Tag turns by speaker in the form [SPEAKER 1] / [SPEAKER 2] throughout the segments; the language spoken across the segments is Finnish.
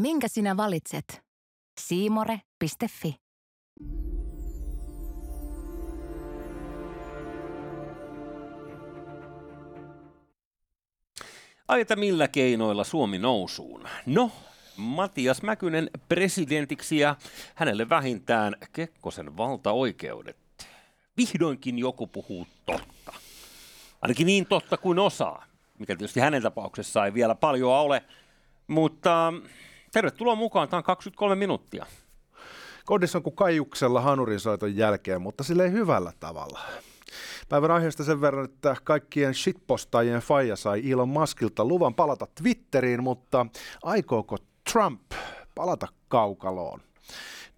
[SPEAKER 1] Minkä sinä valitset? Siimore.fi
[SPEAKER 2] Aita millä keinoilla Suomi nousuun? No, Matias Mäkynen presidentiksi ja hänelle vähintään Kekkosen valtaoikeudet. Vihdoinkin joku puhuu totta. Ainakin niin totta kuin osaa, mikä tietysti hänen tapauksessaan ei vielä paljon ole. Mutta tervetuloa mukaan, tämä on 23 minuuttia.
[SPEAKER 3] Kodissa on kuin kaiuksella hanurin soiton jälkeen, mutta sille hyvällä tavalla. Päivän aiheesta sen verran, että kaikkien shitpostajien faija sai Elon Muskilta luvan palata Twitteriin, mutta aikooko Trump palata kaukaloon?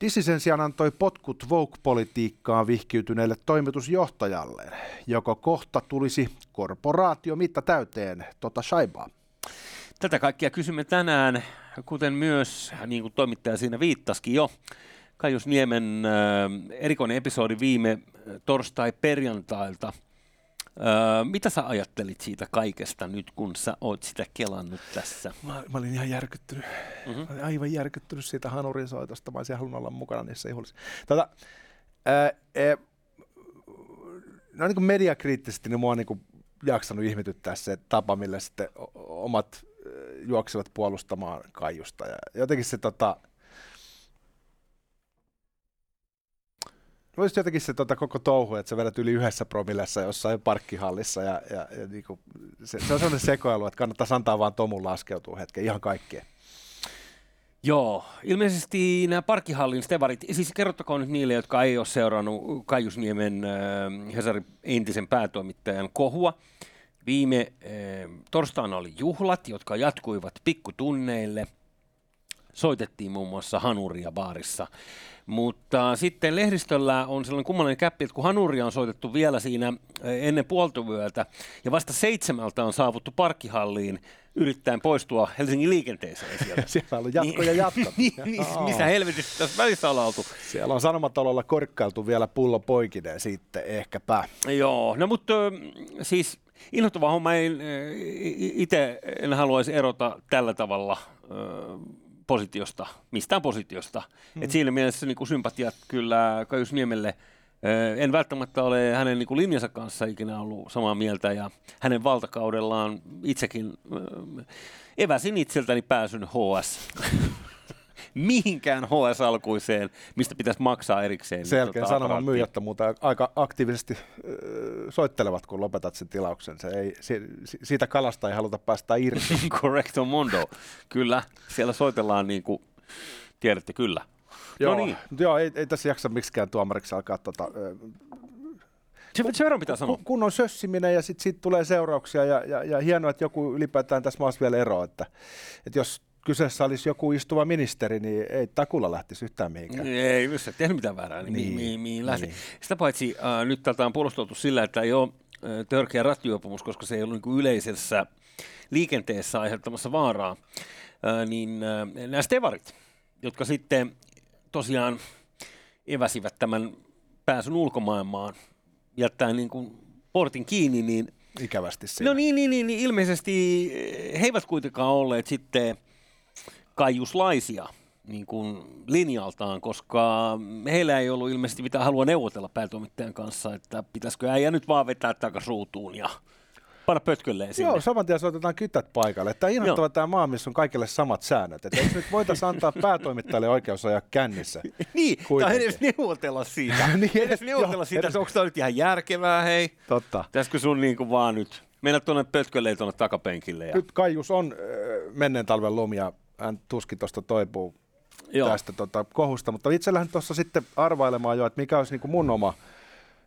[SPEAKER 3] Dissi sen sijaan antoi potkut Vogue-politiikkaan vihkiytyneelle toimitusjohtajalleen, joko kohta tulisi korporaatio mitta täyteen tota shaibaa.
[SPEAKER 2] Tätä kaikkia kysymme tänään, kuten myös, niin kuin toimittaja siinä viittasikin jo, Kaius Niemen äh, erikoinen episodi viime äh, torstai-perjantailta. Äh, mitä sä ajattelit siitä kaikesta nyt, kun sä oot sitä kelannut tässä?
[SPEAKER 3] Mä, mä olin ihan järkyttynyt. Mm-hmm. Mä olin aivan järkyttynyt siitä hanurin soitosta. Mä olisin halunnut olla mukana niissä juhlissa. Tota, ää, ää, no niin kuin mediakriittisesti, niin mua on niin kuin jaksanut ihmetyttää se tapa, millä sitten omat juoksevat puolustamaan Kaijusta. Ja jotenkin se tota, Olisi jotenkin se tota, koko touhu, että sä vedät yli yhdessä promillessa jossain parkkihallissa ja, ja, ja niinku, se, se, on sellainen sekoilu, että kannattaa antaa vaan Tomun laskeutua hetken ihan kaikkeen.
[SPEAKER 2] Joo, ilmeisesti nämä parkkihallin stevarit, siis kerrottakoon nyt niille, jotka ei ole seurannut Kaiusniemen äh, Hesarin entisen päätoimittajan kohua. Viime äh, torstaina oli juhlat, jotka jatkuivat pikkutunneille. Soitettiin muun muassa Hanuria baarissa mutta sitten lehdistöllä on sellainen kummallinen käppi, että kun Hanuria on soitettu vielä siinä eh, ennen puoltuyötä ja vasta seitsemältä on saavuttu parkkihalliin yrittäen poistua Helsingin liikenteeseen sieltä.
[SPEAKER 3] Siellä on jatko ja jatko.
[SPEAKER 2] niin, niin, missä helvetissä tässä välissä on oltu?
[SPEAKER 3] Siellä on sanomatalolla korkkailtu vielä pullo poikineen sitten ehkäpä.
[SPEAKER 2] Joo, no mutta siis inhottava homma ei itse en haluaisi erota tällä tavalla positiosta, mistään positiosta. Mm. Et siinä mielessä niin kuin sympatiat kyllä Kajus Niemelle en välttämättä ole hänen niin kuin linjansa kanssa ikinä ollut samaa mieltä ja hänen valtakaudellaan itsekin eväsin itseltäni pääsyn HS. mihinkään HS-alkuiseen, mistä pitäisi maksaa erikseen.
[SPEAKER 3] Sen jälkeen tota, sanoman myyjät mutta aika aktiivisesti äh, soittelevat, kun lopetat sen tilauksen. Se ei, si, siitä kalasta ei haluta päästä irti.
[SPEAKER 2] Correcto mondo. Kyllä, siellä soitellaan niin kuin, tiedätte kyllä.
[SPEAKER 3] Joo, no niin. joo ei, ei tässä jaksa miksikään tuomariksi alkaa tota,
[SPEAKER 2] se, verran pitää sanoa.
[SPEAKER 3] Kun on sössiminen ja sitten sit tulee seurauksia ja, ja, ja hienoa, että joku ylipäätään tässä maassa vielä eroa, että, että jos kyseessä olisi joku istuva ministeri, niin ei takulla lähtisi yhtään mihinkään.
[SPEAKER 2] Ei, jos et tehnyt mitään väärää, niin, niin mihin, mihin lähti. Niin. Sitä paitsi äh, nyt tätä on puolusteltu sillä, että ei ole äh, törkeä rattijuopumus, koska se ei ollut niin yleisessä liikenteessä aiheuttamassa vaaraa, äh, niin äh, nämä stevarit, jotka sitten tosiaan eväsivät tämän pääsyn ulkomaailmaan, jättää niin kuin portin kiinni, niin
[SPEAKER 3] Ikävästi siinä.
[SPEAKER 2] No niin, niin, niin, niin, ilmeisesti he eivät kuitenkaan olleet sitten kaiuslaisia niin kuin linjaltaan, koska heillä ei ollut ilmeisesti mitään halua neuvotella päätoimittajan kanssa, että pitäisikö äijä nyt vaan vetää takaisin ruutuun ja panna pötkölleen sinne.
[SPEAKER 3] Joo, saman tien soitetaan kytät paikalle. Tämä on inhottava tämä maa, missä on kaikille samat säännöt. Että eikö nyt voitaisiin antaa päätoimittajalle oikeus ajaa kännissä?
[SPEAKER 2] niin, tai edes neuvotella siitä. niin, edes neuvotella jo, siitä, edes... onko tämä nyt ihan järkevää, hei?
[SPEAKER 3] Totta.
[SPEAKER 2] Pitäisikö sun niin kuin vaan nyt mennä tuonne pötkölleen tuonne takapenkille? Ja...
[SPEAKER 3] Nyt Kaijus on äh, menneen talven lomia hän tuskin tuosta toipuu Joo. tästä tota, kohusta, mutta itse lähden tuossa sitten arvailemaan jo, että mikä olisi niin kuin mun oma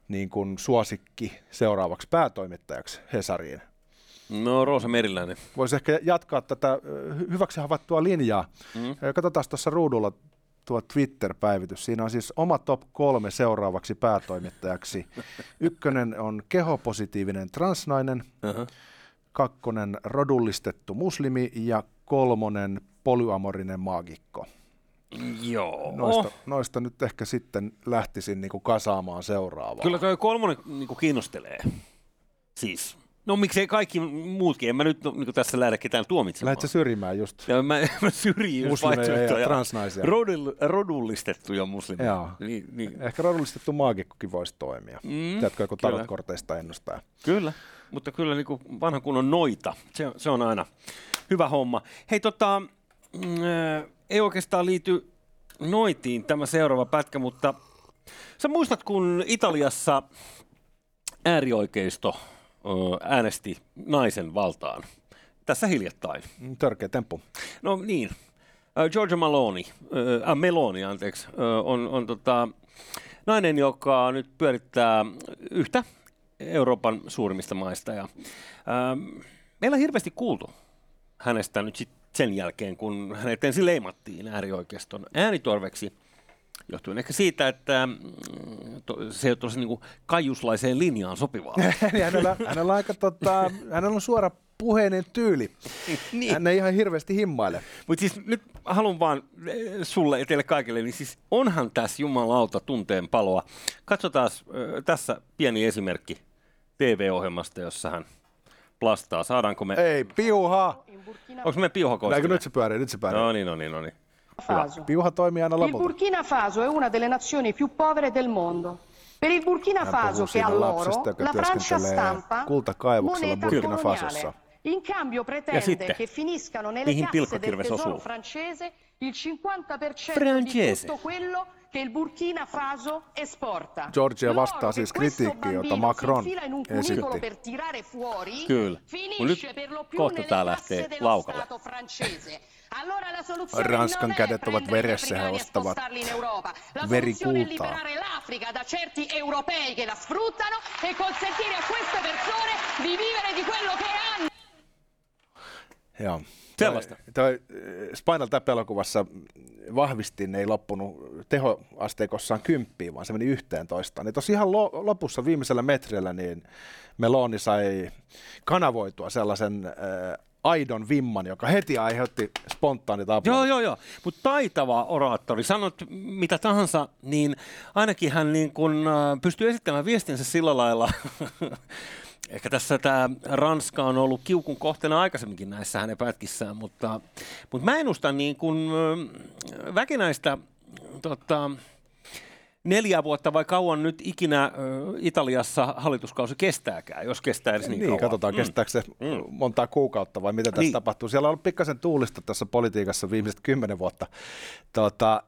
[SPEAKER 3] niin kuin suosikki seuraavaksi päätoimittajaksi Hesariin.
[SPEAKER 2] No Roosa Meriläinen.
[SPEAKER 3] Voisi ehkä jatkaa tätä hyväksi havaittua linjaa. Mm. Katsotaan tuossa ruudulla tuo Twitter-päivitys. Siinä on siis oma top kolme seuraavaksi päätoimittajaksi. Ykkönen on kehopositiivinen transnainen, uh-huh. kakkonen rodullistettu muslimi ja kolmonen polyamorinen maagikko.
[SPEAKER 2] Joo.
[SPEAKER 3] Noista, noista nyt ehkä sitten lähtisin niin kuin kasaamaan seuraavaa.
[SPEAKER 2] Kyllä tuo kolmonen niin kuin kiinnostelee. Siis No miksei kaikki muutkin, en mä nyt niin tässä lähde ketään tuomitsemaan.
[SPEAKER 3] Lähdetkö syrjimään just
[SPEAKER 2] Ja mä, mä syrjin just
[SPEAKER 3] muslimeja ja
[SPEAKER 2] vaihtoehtoja.
[SPEAKER 3] transnaisia?
[SPEAKER 2] Rodul, rodullistettuja muslimeja.
[SPEAKER 3] Joo.
[SPEAKER 2] Niin, niin.
[SPEAKER 3] Ehkä rodullistettu maagikkokin voisi toimia.
[SPEAKER 2] Mm,
[SPEAKER 3] Tiedätkö, joku
[SPEAKER 2] kyllä.
[SPEAKER 3] tarotkorteista ennustaa.
[SPEAKER 2] Kyllä, mutta kyllä niin kuin vanhan kunnon noita. Se, se on aina hyvä homma. Hei tota, ei oikeastaan liity noitiin tämä seuraava pätkä, mutta sä muistat, kun Italiassa äärioikeisto äänesti naisen valtaan tässä hiljattain.
[SPEAKER 3] Mm, Törkeä temppu.
[SPEAKER 2] No niin, Ö, Giorgia Maloni, äh, Meloni anteeksi, on, on tota, nainen, joka nyt pyörittää yhtä Euroopan suurimmista maista. Ja, ähm, meillä on hirveästi kuultu hänestä nyt sit sen jälkeen, kun hänet ensin leimattiin äärioikeiston äänitorveksi, johtuen ehkä siitä, että mm, se ei ole niin kaiuslaiseen linjaan sopivaa.
[SPEAKER 3] Eli hänellä, hänellä, on aika, tota, hänellä on suora puheinen tyyli.
[SPEAKER 2] niin.
[SPEAKER 3] Hän ei ihan hirveästi himmaile.
[SPEAKER 2] Mutta siis nyt haluan vaan eh, sulle ja teille kaikille, niin siis onhan tässä jumalauta tunteen paloa. Katsotaan äh, tässä pieni esimerkki TV-ohjelmasta, jossa hän plastaa. Saadaanko me...
[SPEAKER 3] Ei, piuha!
[SPEAKER 2] Onko me piuhakoista?
[SPEAKER 3] Eikö nyt se pyörii, nyt se pyörii.
[SPEAKER 2] No niin, no niin, no niin.
[SPEAKER 4] Faso.
[SPEAKER 3] Piuha toimii aina
[SPEAKER 4] Il
[SPEAKER 3] lopulta.
[SPEAKER 4] Burkina Faso è una delle nazioni più povere del mondo. Per il Burkina Faso che ha l'oro, la Francia stampa
[SPEAKER 3] kultakaivoksella
[SPEAKER 4] moneta
[SPEAKER 3] Burkina. Fasossa.
[SPEAKER 4] In cambio
[SPEAKER 2] Ja
[SPEAKER 4] pretende
[SPEAKER 2] sitten,
[SPEAKER 4] che finiscano nelle casse del tesoro francese il 50%
[SPEAKER 2] Francese.
[SPEAKER 4] di tutto quello che il Burkina Faso esporta.
[SPEAKER 3] Giorgia,
[SPEAKER 4] Georgia
[SPEAKER 3] vastaa siis kritiikkiin, jota Macron esitti.
[SPEAKER 4] Per tirare fuori,
[SPEAKER 2] Kyllä. Kun nyt kohta
[SPEAKER 4] tämä
[SPEAKER 2] lähtee laukalle.
[SPEAKER 3] Ranskan kädet ovat veressä, he ostavat
[SPEAKER 4] verikultaa.
[SPEAKER 3] Joo.
[SPEAKER 2] Sellaista.
[SPEAKER 3] Toi, toi Spinal Tap-elokuvassa vahvistin ei loppunut tehoasteikossaan kymppiin, vaan se meni yhteen toistaan. Niin tossa ihan lo, lopussa viimeisellä metrillä niin Meloni sai kanavoitua sellaisen äh, aidon vimman, joka heti aiheutti spontaanit apua.
[SPEAKER 2] Joo, joo, joo. Mutta taitava oraattori, sanot mitä tahansa, niin ainakin hän niin kun, äh, pystyy esittämään viestinsä sillä lailla. Ehkä tässä tämä Ranska on ollut kiukun kohteena aikaisemminkin näissä hänen pätkissään, mutta, mutta mä ennustan niin äh, väkinäistä tota, neljä vuotta vai kauan nyt ikinä Italiassa hallituskausi kestääkään, jos kestää edes niin,
[SPEAKER 3] Niin,
[SPEAKER 2] kauan.
[SPEAKER 3] katsotaan, kestääkö se montaa kuukautta vai mitä tässä
[SPEAKER 2] Niin.
[SPEAKER 3] tapahtuu. Siellä on ollut pikkasen tuulista tässä politiikassa viimeiset kymmenen vuotta, tota,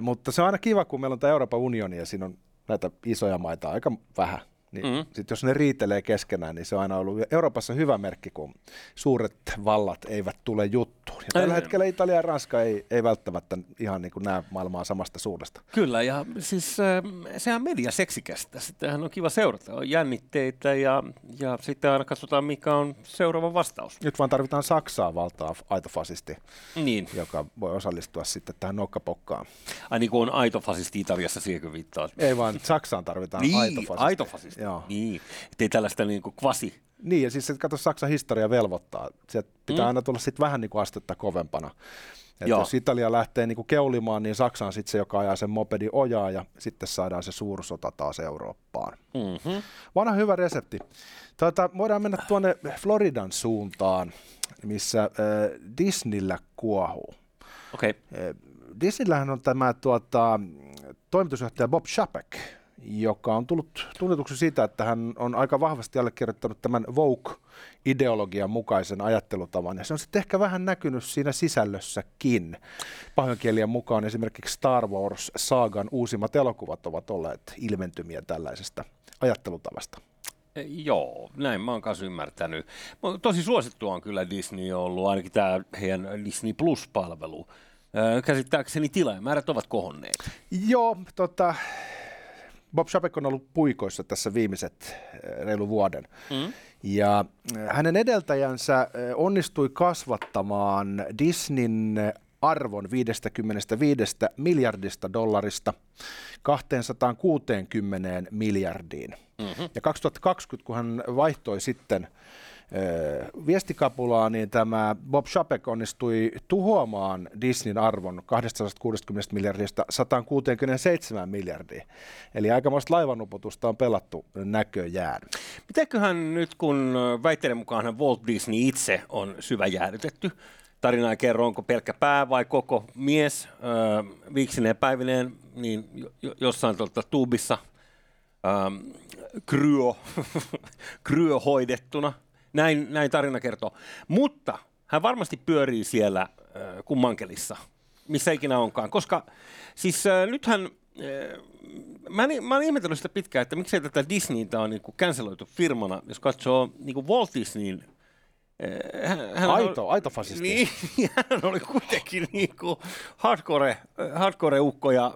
[SPEAKER 3] mutta se on aina kiva, kun meillä on tämä Euroopan unioni ja siinä on näitä isoja maita aika vähän. Niin
[SPEAKER 2] Mm.
[SPEAKER 3] sit jos ne riitelee keskenään, niin se on aina ollut Euroopassa hyvä merkki, kun suuret vallat eivät tule juttuun. Ja tällä
[SPEAKER 2] Ei.
[SPEAKER 3] hetkellä Italia ja Ranska ei, ei välttämättä ihan niin kuin näe maailmaa samasta suunnasta.
[SPEAKER 2] Kyllä, ja siis äh, sehän on media seksikästä. Sitähän on kiva seurata. On jännitteitä ja, ja sitten aina katsotaan, mikä on seuraava vastaus.
[SPEAKER 3] Nyt vaan tarvitaan Saksaa valtaa aito fasisti,
[SPEAKER 2] Niin.
[SPEAKER 3] joka voi osallistua sitten tähän nokkapokkaan.
[SPEAKER 2] Ai niin kuin on aito fasisti Italiassa, siihen viittaa.
[SPEAKER 3] Ei vaan Saksaan tarvitaan
[SPEAKER 2] Niin,
[SPEAKER 3] aito fasisti. Joo.
[SPEAKER 2] Niin, ettei tällaista niin kuin kvasi.
[SPEAKER 3] Niin, ja siis kato, Saksan historia velvoittaa. Sieltä pitää
[SPEAKER 2] Mm.
[SPEAKER 3] aina tulla sitten vähän niin kuin astetta kovempana. Et
[SPEAKER 2] Joo.
[SPEAKER 3] jos Italia lähtee niin kuin keulimaan, niin Saksa on sitten se, joka ajaa sen mopedi ojaa, ja sitten saadaan se suursota taas Eurooppaan.
[SPEAKER 2] Mm-hmm.
[SPEAKER 3] Vanha hyvä resepti. Tuota, voidaan mennä tuonne Floridan suuntaan, missä äh, Disneyllä kuohuu.
[SPEAKER 2] Okay.
[SPEAKER 3] Eh, Disneyllähän on tämä tuota, toimitusjohtaja Bob Chapek, joka on tullut tunnetuksi siitä, että hän on aika vahvasti allekirjoittanut tämän woke-ideologian mukaisen ajattelutavan. Ja se on sitten ehkä vähän näkynyt siinä sisällössäkin. Pahoinkielien mukaan esimerkiksi Star Wars-saagan uusimmat elokuvat ovat olleet ilmentymiä tällaisesta ajattelutavasta.
[SPEAKER 2] E, Joo, näin mä oon kanssa ymmärtänyt. Tosi suosittua on kyllä Disney ollut, ainakin tämä heidän Disney Plus-palvelu. Käsittääkseni tilaajamäärät ovat kohonneet.
[SPEAKER 3] Joo, tota, Bob Chapek on ollut puikoissa tässä viimeiset eh, reilu vuoden.
[SPEAKER 2] Mm.
[SPEAKER 3] Ja eh, hänen edeltäjänsä eh, onnistui kasvattamaan Disneyn arvon 55 miljardista dollarista 260 miljardiin.
[SPEAKER 2] Mm-hmm.
[SPEAKER 3] Ja 2020, kun hän vaihtoi sitten viestikapulaa, niin tämä Bob Chapek onnistui tuhoamaan Disneyn arvon 260 miljardista 167 miljardia. Eli aikamoista laivanuputusta on pelattu näköjään.
[SPEAKER 2] Mitäköhän nyt, kun väitteiden mukaan Walt Disney itse on syvä jäädytetty, tarinaa kerro, onko pelkkä pää vai koko mies öö, viiksineen päivineen, niin jo, jossain tuolta tuubissa ähm, kryö, kryö hoidettuna. Näin, näin tarina kertoo. Mutta hän varmasti pyörii siellä äh, kummankelissa, missä ikinä onkaan. Koska siis äh, nythän, äh, mä, mä olen ihmetellyt sitä pitkään, että miksei tätä Disneytä on niinku canceloitu firmana, jos katsoo niinku Walt Disneyn
[SPEAKER 3] hän, hän aito, oli, aito fasisti.
[SPEAKER 2] Niin, hän oli kuitenkin niin kuin hardcore, hardcore-ukko ja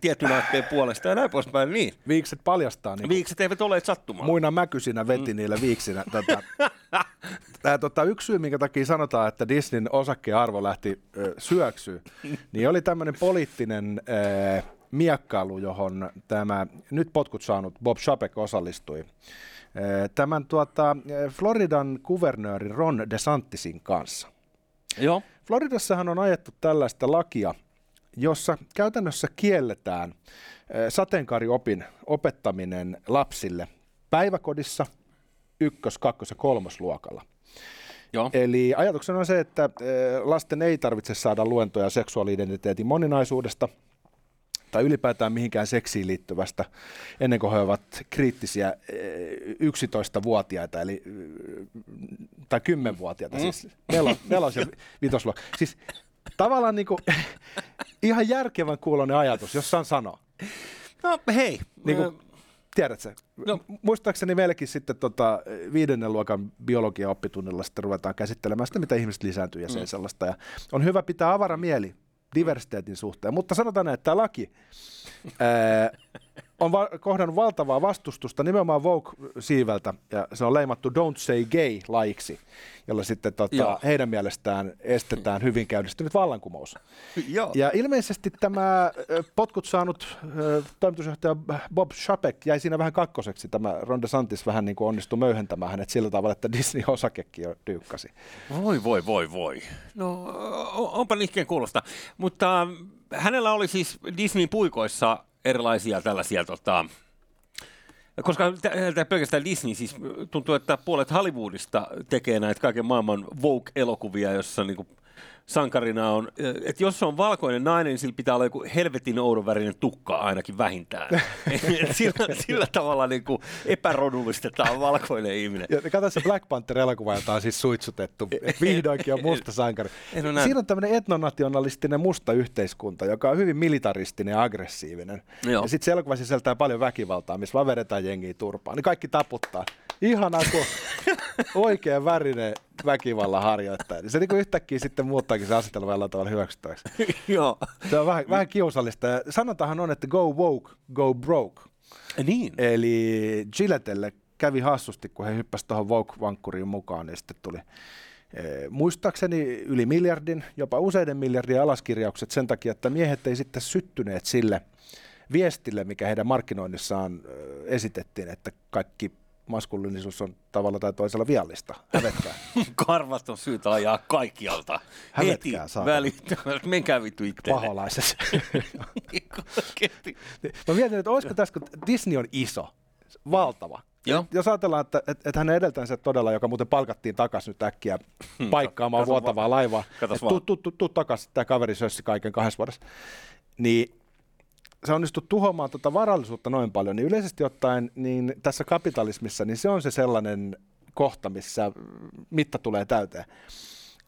[SPEAKER 2] tietyn aatteen puolesta ja näin poispäin. Niin.
[SPEAKER 3] Viikset paljastaa. Niin
[SPEAKER 2] Viikset eivät ole sattumaan.
[SPEAKER 3] Muina mäkysinä veti mm. niillä viiksinä. Tätä. Tää, tota, yksi syy, minkä takia sanotaan, että Disneyn osakkeen arvo lähti ö, syöksyyn, niin oli tämmöinen poliittinen ö, miekkailu, johon tämä nyt potkut saanut Bob Chapek osallistui. Tämän tuota, Floridan kuvernööri Ron DeSantisin kanssa.
[SPEAKER 2] Joo.
[SPEAKER 3] Floridassahan on ajettu tällaista lakia, jossa käytännössä kielletään sateenkaariopin opettaminen lapsille päiväkodissa ykkös-, kakkos- ja kolmosluokalla.
[SPEAKER 2] Joo.
[SPEAKER 3] Eli ajatuksena on se, että lasten ei tarvitse saada luentoja seksuaali-identiteetin moninaisuudesta – tai ylipäätään mihinkään seksiin liittyvästä, ennen kuin he ovat kriittisiä 11-vuotiaita, eli, tai 10-vuotiaita, mm. siis nelo, nelos- ja vitosluokka. Siis tavallaan niin kuin, ihan järkevän kuulonen ajatus, jos saan sanoa.
[SPEAKER 2] No hei.
[SPEAKER 3] Niin kuin, tiedätkö, no. muistaakseni meilläkin sitten tota, viidennen luokan biologia-oppitunnilla sitten ruvetaan käsittelemään sitä, mitä ihmiset lisääntyy ja sen mm. sellaista. Ja on hyvä pitää avara mieli diversiteetin suhteen. Mutta sanotaan, että tämä laki ää, on va- kohdannut valtavaa vastustusta nimenomaan Vogue-siiveltä, ja se on leimattu Don't Say Gay-laiksi, jolla sitten tota, heidän mielestään estetään hyvin käynnistynyt vallankumous.
[SPEAKER 2] Joo.
[SPEAKER 3] Ja ilmeisesti tämä potkut saanut toimitusjohtaja Bob Chapek jäi siinä vähän kakkoseksi. Tämä Ron DeSantis vähän niin kuin onnistui möyhentämään hänet sillä tavalla, että Disney-osakekin jo dyykkasi.
[SPEAKER 2] Voi, voi, voi, voi. No, onpa nihkeen kuulosta. Mutta hänellä oli siis Disney puikoissa erilaisia tällaisia tota, koska tämä pelkästään Disney, siis tuntuu, että puolet Hollywoodista tekee näitä kaiken maailman Vogue-elokuvia, jossa niin sankarina on, että jos se on valkoinen nainen, niin sillä pitää olla joku helvetin oudon värinen tukka ainakin vähintään. sillä, sillä tavalla niin kuin epärodullistetaan valkoinen ihminen.
[SPEAKER 3] Ja kato se Black Panther-elokuva, jota on siis suitsutettu. Vihdoinkin on musta sankari. Siinä on tämmöinen etnonationalistinen musta yhteiskunta, joka on hyvin militaristinen ja aggressiivinen. Joo. Ja sitten se elokuva sisältää paljon väkivaltaa, missä vaan vedetään jengiä turpaan. Niin kaikki taputtaa. Ihanaa, kun oikein värinen väkivallan harjoittaja. Se niin yhtäkkiä sitten muuttaakin se asetelma jollain tavalla hyväksyttäväksi.
[SPEAKER 2] Joo.
[SPEAKER 3] Se on vähän, vähän kiusallista. Sanotahan on, että go woke, go broke.
[SPEAKER 2] Niin.
[SPEAKER 3] Eli Gillettelle kävi hassusti, kun he hyppäsivät tuohon woke-vankkuriin mukaan, niin sitten tuli eh, muistaakseni yli miljardin, jopa useiden miljardien alaskirjaukset sen takia, että miehet ei sitten syttyneet sille viestille, mikä heidän markkinoinnissaan eh, esitettiin, että kaikki maskuliinisuus on tavalla tai toisella viallista. Hävetkää.
[SPEAKER 2] Karvat on syytä ajaa kaikkialta.
[SPEAKER 3] Hävetkää,
[SPEAKER 2] Heti välittömästi. Menkää vittu itse.
[SPEAKER 3] Paholaises. Mä mietin, että olisiko tässä, kun Disney on iso, valtava.
[SPEAKER 2] Joo.
[SPEAKER 3] Jos ajatellaan, että, että, että hänen edeltänsä todella, joka muuten palkattiin takaisin nyt äkkiä hmm. paikkaamaan vuotavaa va- laivaa, tuu, tuu, tuu, tuu takaisin, tämä kaveri sössi kaiken kahdessa vuodessa, niin se onnistui tuhoamaan tuota varallisuutta noin paljon, niin yleisesti ottaen niin tässä kapitalismissa niin se on se sellainen kohta, missä mitta tulee täyteen.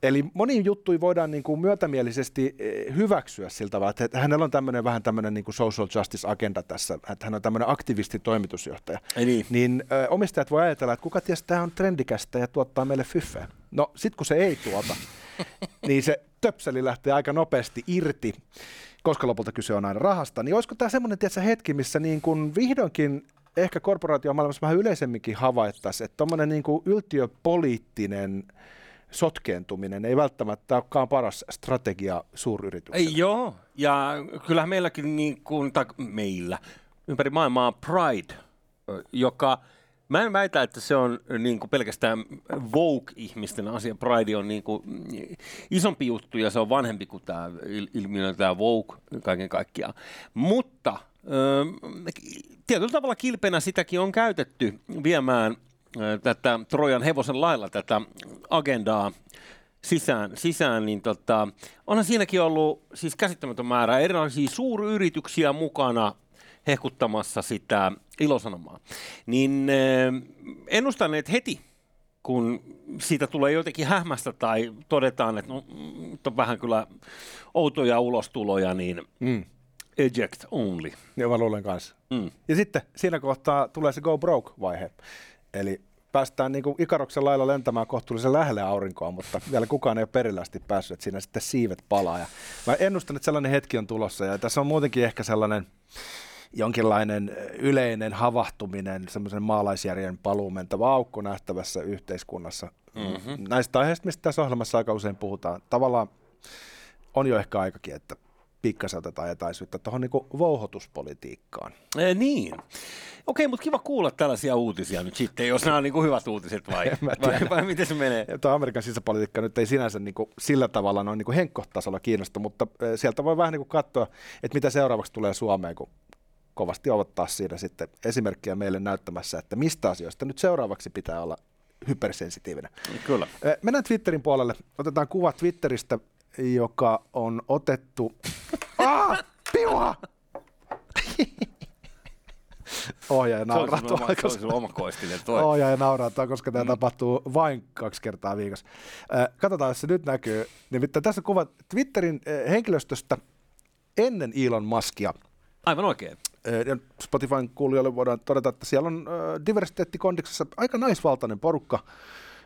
[SPEAKER 3] Eli moniin juttuihin voidaan niin kuin myötämielisesti eh, hyväksyä siltä tavalla, että hänellä on tämmöinen vähän tämmöinen niin kuin social justice agenda tässä, että hän on tämmöinen aktivisti-toimitusjohtaja.
[SPEAKER 2] niin.
[SPEAKER 3] niin ö, omistajat voi ajatella, että kuka ties, tämä on trendikästä ja tuottaa meille fyffeä. No sitten kun se ei tuota, niin se töpseli lähtee aika nopeasti irti koska lopulta kyse on aina rahasta, niin olisiko tämä semmoinen tiedätkö, hetki, missä niin kuin vihdoinkin ehkä korporaatiomaailmassa vähän yleisemminkin havaittaisiin, että tuommoinen niin kuin yltiöpoliittinen sotkeentuminen ei välttämättä olekaan paras strategia suuryrityksellä.
[SPEAKER 2] Ei, joo, ja kyllähän meilläkin niin kuin, tai meillä ympäri maailmaa Pride, joka Mä en väitä, että se on niin kuin pelkästään Vogue-ihmisten asia. Pride on niin kuin isompi juttu ja se on vanhempi kuin tämä ilmiö, tämä Vogue kaiken kaikkiaan. Mutta ö, tietyllä tavalla kilpenä sitäkin on käytetty viemään tätä Trojan hevosen lailla tätä agendaa sisään, sisään niin tota, onhan siinäkin ollut siis käsittämätön määrä erilaisia suuryrityksiä mukana hehkuttamassa sitä ilosanomaa. Niin ennustan, että heti kun siitä tulee jotenkin hämmästä tai todetaan, että no, on vähän kyllä outoja ulostuloja, niin mm. eject only.
[SPEAKER 3] Joo, mä luulen kanssa. Mm. Ja sitten siinä kohtaa tulee se go broke-vaihe. Eli päästään niin kuin Ikaroksen lailla lentämään kohtuullisen lähelle aurinkoa, mutta vielä kukaan ei ole perillästi päässyt, että siinä sitten siivet palaa. Ja mä ennustan, että sellainen hetki on tulossa ja tässä on muutenkin ehkä sellainen jonkinlainen yleinen havahtuminen, semmoisen maalaisjärjen paluumentava aukko nähtävässä yhteiskunnassa. Mm-hmm. Näistä aiheista, mistä tässä ohjelmassa aika usein puhutaan, tavallaan on jo ehkä aikakin, että pikkasen otetaan etäisyyttä tuohon niin vouhotuspolitiikkaan.
[SPEAKER 2] E, niin. Okei, mutta kiva kuulla tällaisia uutisia nyt sitten, jos nämä on niin kuin hyvät uutiset vai, vai, vai miten se menee?
[SPEAKER 3] Tuo Amerikan sisäpolitiikka nyt ei sinänsä niin kuin sillä tavalla noin niin henkkotasolla kiinnosta, mutta sieltä voi vähän niin kuin katsoa, että mitä seuraavaksi tulee Suomeen, kun kovasti ovat taas siinä sitten esimerkkiä meille näyttämässä, että mistä asioista nyt seuraavaksi pitää olla hypersensitiivinen.
[SPEAKER 2] Kyllä.
[SPEAKER 3] Mennään Twitterin puolelle. Otetaan kuva Twitteristä, joka on otettu... ah! Piua! Ohjaaja nauraa
[SPEAKER 2] tuo, se on oma koistinen toi.
[SPEAKER 3] Ohjaaja nauraa tuo, koska tämä mm. tapahtuu vain kaksi kertaa viikossa. katsotaan, jos se nyt näkyy. Nimittäin tässä kuva Twitterin henkilöstöstä ennen Elon Muskia.
[SPEAKER 2] Aivan oikein.
[SPEAKER 3] Ja Spotifyn kuulijoille voidaan todeta, että siellä on diversiteettikondiksessa aika naisvaltainen porukka.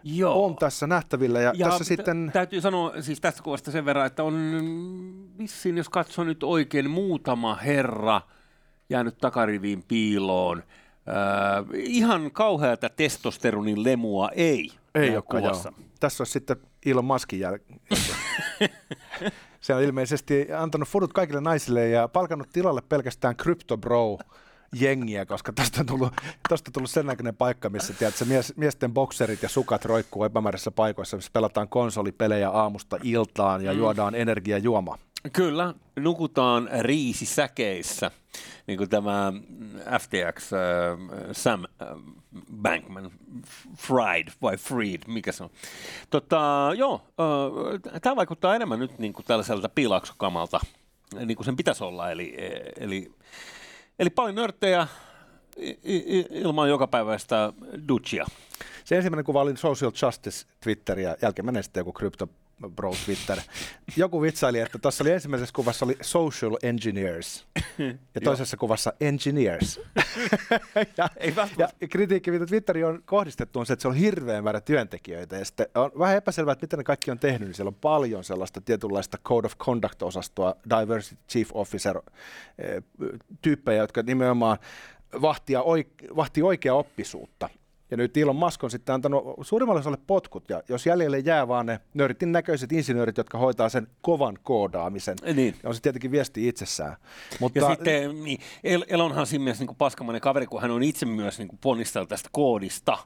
[SPEAKER 3] Joo. on tässä nähtävillä. Ja, ja tässä t- sitten...
[SPEAKER 2] Täytyy sanoa siis tästä kuvasta sen verran, että on vissiin, jos katsoo nyt oikein, muutama herra jäänyt takariviin piiloon. Äh, ihan kauheata testosteronin lemua ei
[SPEAKER 3] Ei ole kuvassa. Joo. Tässä on sitten Elon Muskin jälkeen. Se on ilmeisesti antanut fudut kaikille naisille ja palkannut tilalle pelkästään Crypto Bro jengiä, koska tästä on tullut, tästä on tullut sen näköinen paikka, missä tiedätkö, mies, miesten bokserit ja sukat roikkuu epämääräisissä paikoissa, missä pelataan konsolipelejä aamusta iltaan ja mm. juodaan energiajuoma.
[SPEAKER 2] Kyllä, nukutaan riisisäkeissä, niin kuin tämä FTX äh, Sam äh, Bankman Fried vai Freed, mikä se on. Tota, joo, äh, tämä vaikuttaa enemmän nyt niin kuin tällaiselta piilaksokamalta, niin kuin sen pitäisi olla, eli, eli, eli paljon nörttejä ilman jokapäiväistä duchia.
[SPEAKER 3] Se ensimmäinen kuva oli Social Justice Twitter ja jälkeen sitten joku krypto bro Twitter. Joku vitsaili, että tuossa oli ensimmäisessä kuvassa oli social engineers ja toisessa kuvassa engineers. ja, Ei ja kritiikki, mitä Twitteri on kohdistettu, on se, että se on hirveän määrä työntekijöitä. Ja sitten on vähän epäselvää, että mitä ne kaikki on tehnyt. Niin siellä on paljon sellaista tietynlaista code of conduct-osastoa, diversity chief officer eh, tyyppejä, jotka nimenomaan vahtia oike- vahtii oikeaa oppisuutta ja nyt Elon Musk on sitten antanut suurimmalle osalle potkut, ja jos jäljelle jää vaan ne nörtin näköiset insinöörit, jotka hoitaa sen kovan koodaamisen, niin. on se tietenkin viesti itsessään.
[SPEAKER 2] Mutta, ja sitten niin, Elonhan siinä mielessä niin paskamainen kaveri, kun hän on itse myös niin ponnistellut tästä koodista,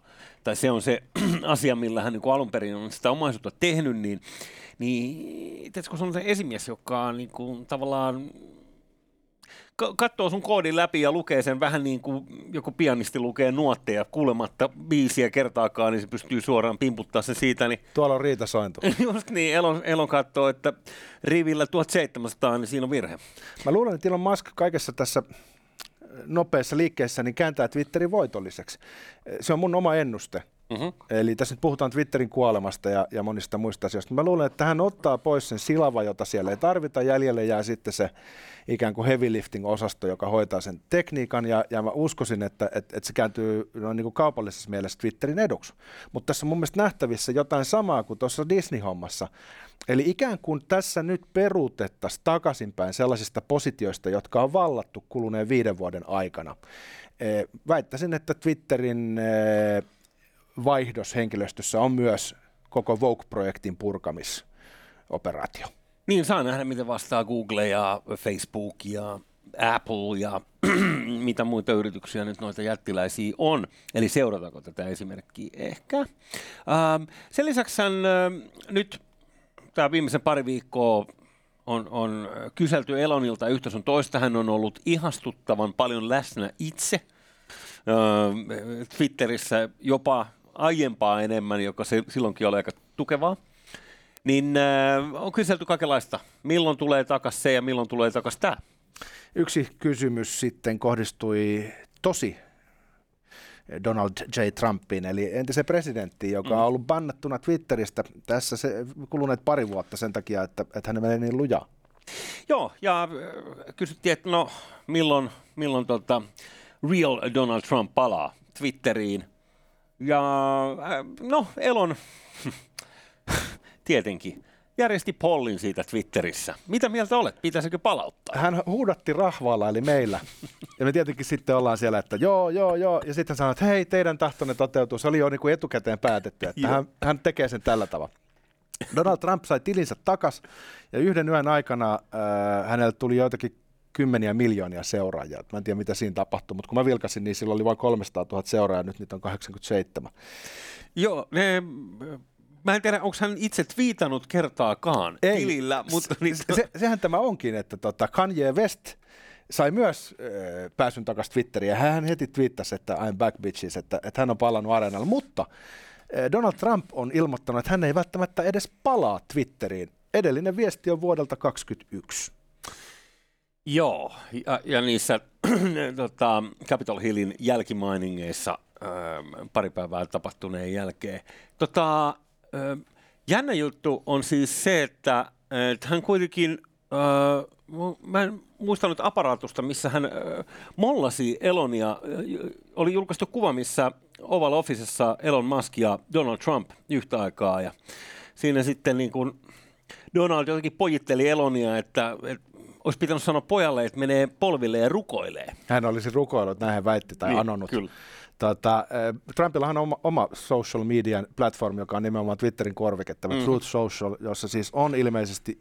[SPEAKER 2] tai se on se asia, millä hän niin alun perin on sitä omaisuutta tehnyt, niin, niin kun se on se esimies, joka on niin kuin, tavallaan katsoo sun koodin läpi ja lukee sen vähän niin kuin joku pianisti lukee nuotteja kuulematta biisiä kertaakaan, niin se pystyy suoraan pimputtaa sen siitä. Niin...
[SPEAKER 3] Tuolla on Riita Sointu.
[SPEAKER 2] Just niin, Elon, Elon katsoo, että rivillä 1700, niin siinä on virhe.
[SPEAKER 3] Mä luulen, että Elon Musk kaikessa tässä nopeassa liikkeessä niin kääntää Twitterin voitolliseksi. Se on mun oma ennuste. Mm-hmm. Eli tässä nyt puhutaan Twitterin kuolemasta ja, ja monista muista asioista. Mä luulen, että hän ottaa pois sen silava, jota siellä ei tarvita. Jäljelle jää sitten se ikään kuin heavy lifting-osasto, joka hoitaa sen tekniikan. Ja, ja mä uskoisin, että, että, että se kääntyy no, niin kuin kaupallisessa mielessä Twitterin eduksi. Mutta tässä on mun mielestä nähtävissä jotain samaa kuin tuossa Disney-hommassa. Eli ikään kuin tässä nyt peruutettaisiin takaisinpäin sellaisista positioista, jotka on vallattu kuluneen viiden vuoden aikana. Väittäisin, että Twitterin vaihdos henkilöstössä on myös koko Vogue-projektin purkamisoperaatio.
[SPEAKER 2] Niin, saa nähdä, miten vastaa Google ja Facebook ja Apple ja mitä muita yrityksiä nyt noita jättiläisiä on. Eli seurataanko tätä esimerkkiä? Ehkä. Ähm, sen lisäksi äh, nyt tämä viimeisen pari viikkoa on, on kyselty Elonilta yhtä sun toista. Hän on ollut ihastuttavan paljon läsnä itse äh, Twitterissä jopa aiempaa enemmän, joka se, silloinkin oli aika tukevaa. Niin äh, on kyselty kaikenlaista. Milloin tulee takaisin se ja milloin tulee takaisin tämä?
[SPEAKER 3] Yksi kysymys sitten kohdistui tosi Donald J. Trumpiin, eli entisen presidentti, joka on ollut bannattuna Twitteristä tässä se kuluneet pari vuotta sen takia, että, että hän menee niin lujaa.
[SPEAKER 2] Joo, ja äh, kysyttiin, että no milloin, milloin tota, real Donald Trump palaa Twitteriin. Ja äh, no, Elon tietenkin järjesti pollin siitä Twitterissä. Mitä mieltä olet? Pitäisikö palauttaa?
[SPEAKER 3] Hän huudatti rahvaalla, eli meillä. Ja me tietenkin sitten ollaan siellä, että joo, joo, joo. Ja sitten hän sanoi, että hei, teidän tahtonne toteutuu. Se oli jo niin kuin etukäteen päätetty, että hän, hän tekee sen tällä tavalla. Donald Trump sai tilinsä takas ja yhden yön aikana äh, hänelle tuli joitakin kymmeniä miljoonia seuraajia. Mä en tiedä, mitä siinä tapahtui, mutta kun mä vilkasin, niin sillä oli vain 300 000 seuraajaa, nyt niitä on 87.
[SPEAKER 2] Joo, ne, mä en tiedä, onko hän itse twiitannut kertaakaan
[SPEAKER 3] Ei.
[SPEAKER 2] tilillä, mutta niin,
[SPEAKER 3] Se, sehän tämä onkin, että tota Kanye West sai myös äh, pääsyn takaisin Twitteriin ja hän heti twiittasi, että I'm back bitches, että, että hän on palannut areenalle, mutta äh, Donald Trump on ilmoittanut, että hän ei välttämättä edes palaa Twitteriin. Edellinen viesti on vuodelta 2021.
[SPEAKER 2] Joo, ja, ja niissä tota, Capitol Hillin jälkimainingeissa ö, pari päivää tapahtuneen jälkeen. Tota, ö, jännä juttu on siis se, että, että hän kuitenkin, ö, mä en muistanut aparaatusta, missä hän ö, mollasi Elonia. Ö, Oli julkaistu kuva, missä Oval Officessa Elon Musk ja Donald Trump yhtä aikaa. Ja siinä sitten niin kuin Donald jotenkin pojitteli Elonia, että, että olisi pitänyt sanoa pojalle, että menee polville ja rukoilee.
[SPEAKER 3] Hän olisi rukoillut, näin hän väitti tai
[SPEAKER 2] Niin,
[SPEAKER 3] anonut.
[SPEAKER 2] kyllä.
[SPEAKER 3] Tota, äh, Trumpillahan on oma, oma social median platform, joka on nimenomaan Twitterin korvike, tämä mm. Truth Social, jossa siis on ilmeisesti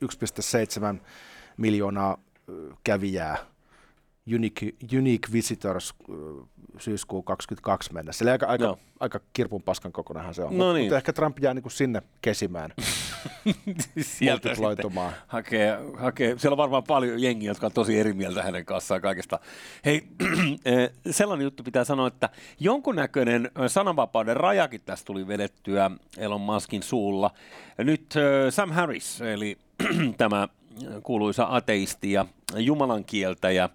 [SPEAKER 3] 1,7 miljoonaa äh, kävijää, unique, unique visitors äh, syyskuun 22 mennessä. Eli aika, aika,
[SPEAKER 2] Joo.
[SPEAKER 3] aika kirpun paskan kokonahan se on.
[SPEAKER 2] No
[SPEAKER 3] Mut-
[SPEAKER 2] niin.
[SPEAKER 3] Mutta ehkä Trump jää niinku sinne kesimään,
[SPEAKER 2] Sieltä
[SPEAKER 3] multiploitumaan.
[SPEAKER 2] sitten hakee, hakee. Siellä on varmaan paljon jengiä, jotka on tosi eri mieltä hänen kanssaan kaikesta. Hei, eh, sellainen juttu pitää sanoa, että jonkunnäköinen eh, sananvapauden rajakin tästä tuli vedettyä Elon Muskin suulla. Nyt eh, Sam Harris, eli tämä kuuluisa ateisti ja Jumalan kieltäjä,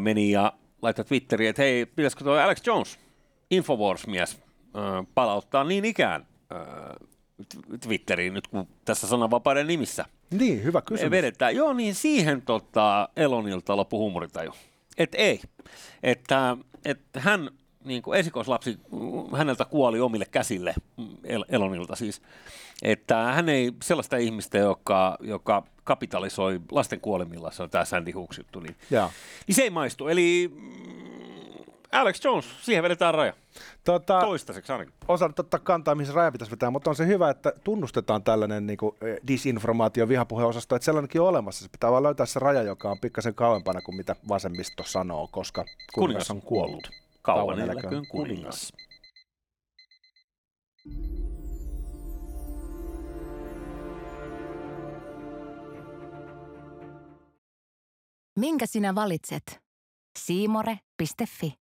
[SPEAKER 2] meni ja laittoi Twitteriin, että hei, pitäisikö tuo Alex Jones, Infowars-mies, palauttaa niin ikään Twitteriin nyt, kun tässä sananvapauden nimissä
[SPEAKER 3] Niin, hyvä kysymys.
[SPEAKER 2] vedetään. Joo, niin siihen tota, Elonilta loppu huumorintaju. Et ei. Että et hän, niin kuin esikoislapsi, häneltä kuoli omille käsille, El- Elonilta siis. Että hän ei sellaista ihmistä, joka, joka kapitalisoi lasten kuolemilla, se on tämä Sandy Hooks juttu, niin, niin se ei maistu. Eli Alex Jones, siihen vedetään raja.
[SPEAKER 3] Tota,
[SPEAKER 2] Toistaiseksi ainakin.
[SPEAKER 3] osannut ottaa kantaa, mihin se raja pitäisi vetää, mutta on se hyvä, että tunnustetaan tällainen niin kuin, disinformaatio vihapuheosasto, että sellainenkin on olemassa. Se pitää vaan löytää se raja, joka on pikkasen kauempana kuin mitä vasemmisto sanoo, koska kuningas on kuollut.
[SPEAKER 2] Kauan
[SPEAKER 3] eläköön
[SPEAKER 2] eläköön kuningas.
[SPEAKER 1] Minkä sinä valitset? Siimore.fi